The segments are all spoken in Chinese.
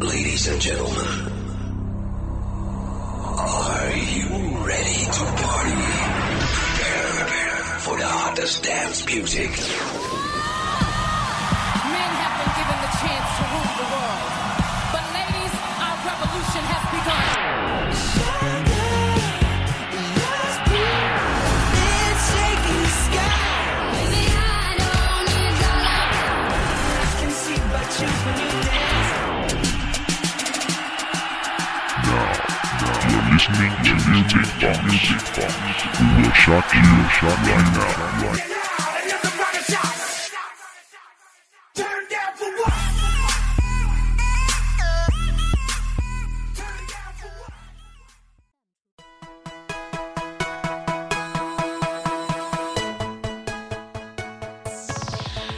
Ladies and gentlemen, are you ready to party? Prepare for the hottest dance music. Men have been given the chance to rule the world.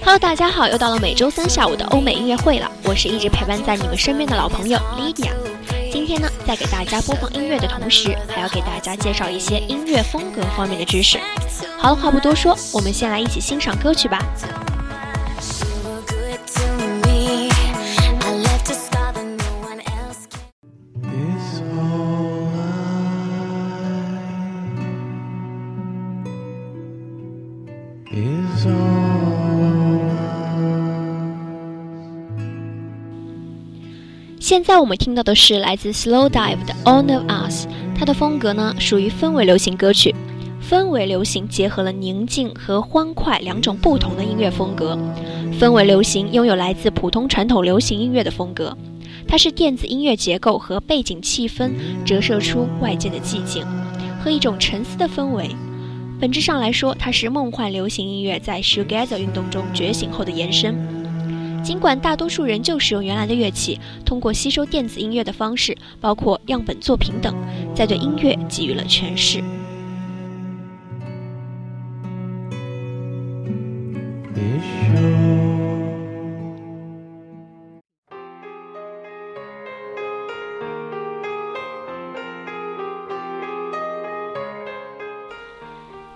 Hello，大家好，又到了每周三下午的欧美音乐会了。我是一直陪伴在你们身边的老朋友 Lydia。今天呢，在给大家播放音乐的同时，还要给大家介绍一些音乐风格方面的知识。好了，话不多说，我们先来一起欣赏歌曲吧。It's 现在我们听到的是来自 Slow Dive 的 All of Us，它的风格呢属于氛围流行歌曲。氛围流行结合了宁静和欢快两种不同的音乐风格。氛围流行拥有来自普通传统流行音乐的风格，它是电子音乐结构和背景气氛折射出外界的寂静和一种沉思的氛围。本质上来说，它是梦幻流行音乐在 Shoegazer 运动中觉醒后的延伸。尽管大多数人就使用原来的乐器，通过吸收电子音乐的方式，包括样本作品等，在对音乐给予了诠释。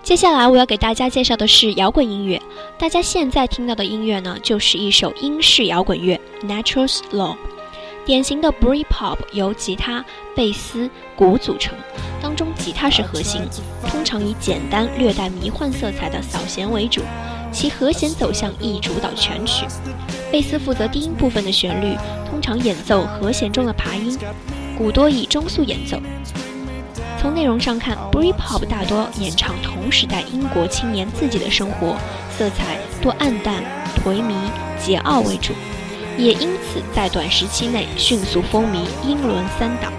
接下来我要给大家介绍的是摇滚音乐。大家现在听到的音乐呢，就是一首英式摇滚乐 （Natural Slow）。典型的 Britpop 由吉他、贝斯、鼓组成，当中吉他是核心，通常以简单、略带迷幻色彩的扫弦为主，其和弦走向亦主导全曲。贝斯负责低音部分的旋律，通常演奏和弦中的爬音，鼓多以中速演奏。从内容上看，Britpop 大多演唱同时代英国青年自己的生活，色彩多暗淡、颓靡、桀骜为主，也因此在短时期内迅速风靡英伦三岛。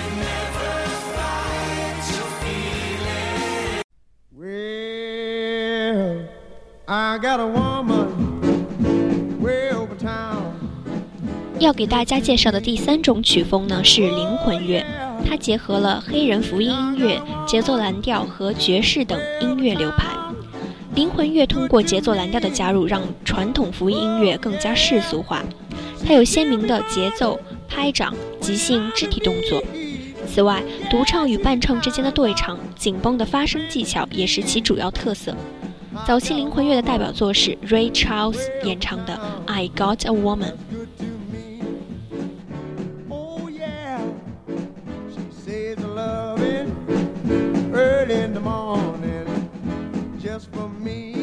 Well, 要给大家介绍的第三种曲风呢是灵魂乐，它结合了黑人福音音乐、节奏蓝调和爵士等音乐流派。灵魂乐通过节奏蓝调的加入，让传统福音音乐更加世俗化。它有鲜明的节奏、拍掌、即兴肢体动作。此外，独唱与伴唱之间的对唱、紧绷的发声技巧也是其主要特色。早期灵魂乐的代表作是 Ray Charles 演唱的《I Got a Woman》。Oh yeah, she says loving early in the morning just for me.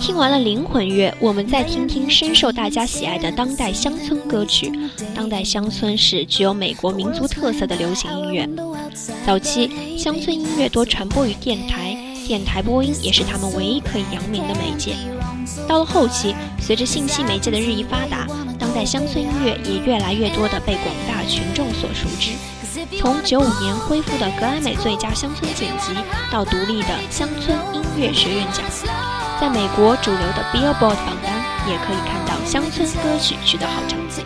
听完了灵魂乐，我们再听听深受大家喜爱的当代乡村歌曲。当代乡村是具有美国民族特色的流行音乐。早期乡村音乐多传播于电台，电台播音也是他们唯一可以扬名的媒介。到了后期，随着信息媒介的日益发达，当代乡村音乐也越来越多的被广大群众所熟知。从九五年恢复的格莱美最佳乡村剪辑，到独立的乡村音乐学院奖，在美国主流的 Billboard 榜单也可以看到乡村歌曲取得好成绩。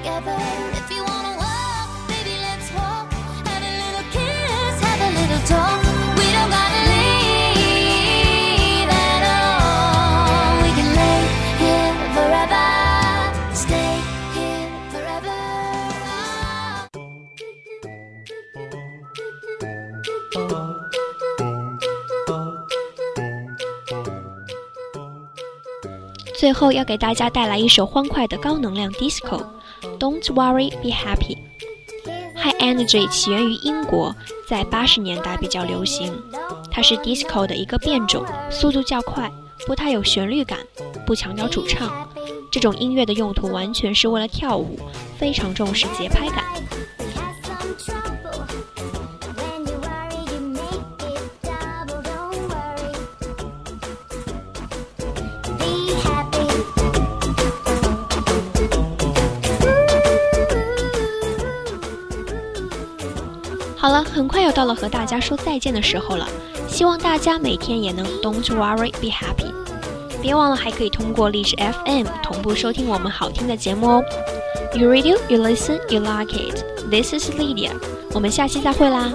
最后要给大家带来一首欢快的高能量 disco，Don't Worry Be Happy。High Energy 起源于英国，在八十年代比较流行。它是 disco 的一个变种，速度较快，不太有旋律感，不强调主唱。这种音乐的用途完全是为了跳舞，非常重视节拍感。好了，很快又到了和大家说再见的时候了。希望大家每天也能 Don't worry, be happy。别忘了还可以通过荔枝 FM 同步收听我们好听的节目哦。You read, you listen, you like it. This is Lydia。我们下期再会啦。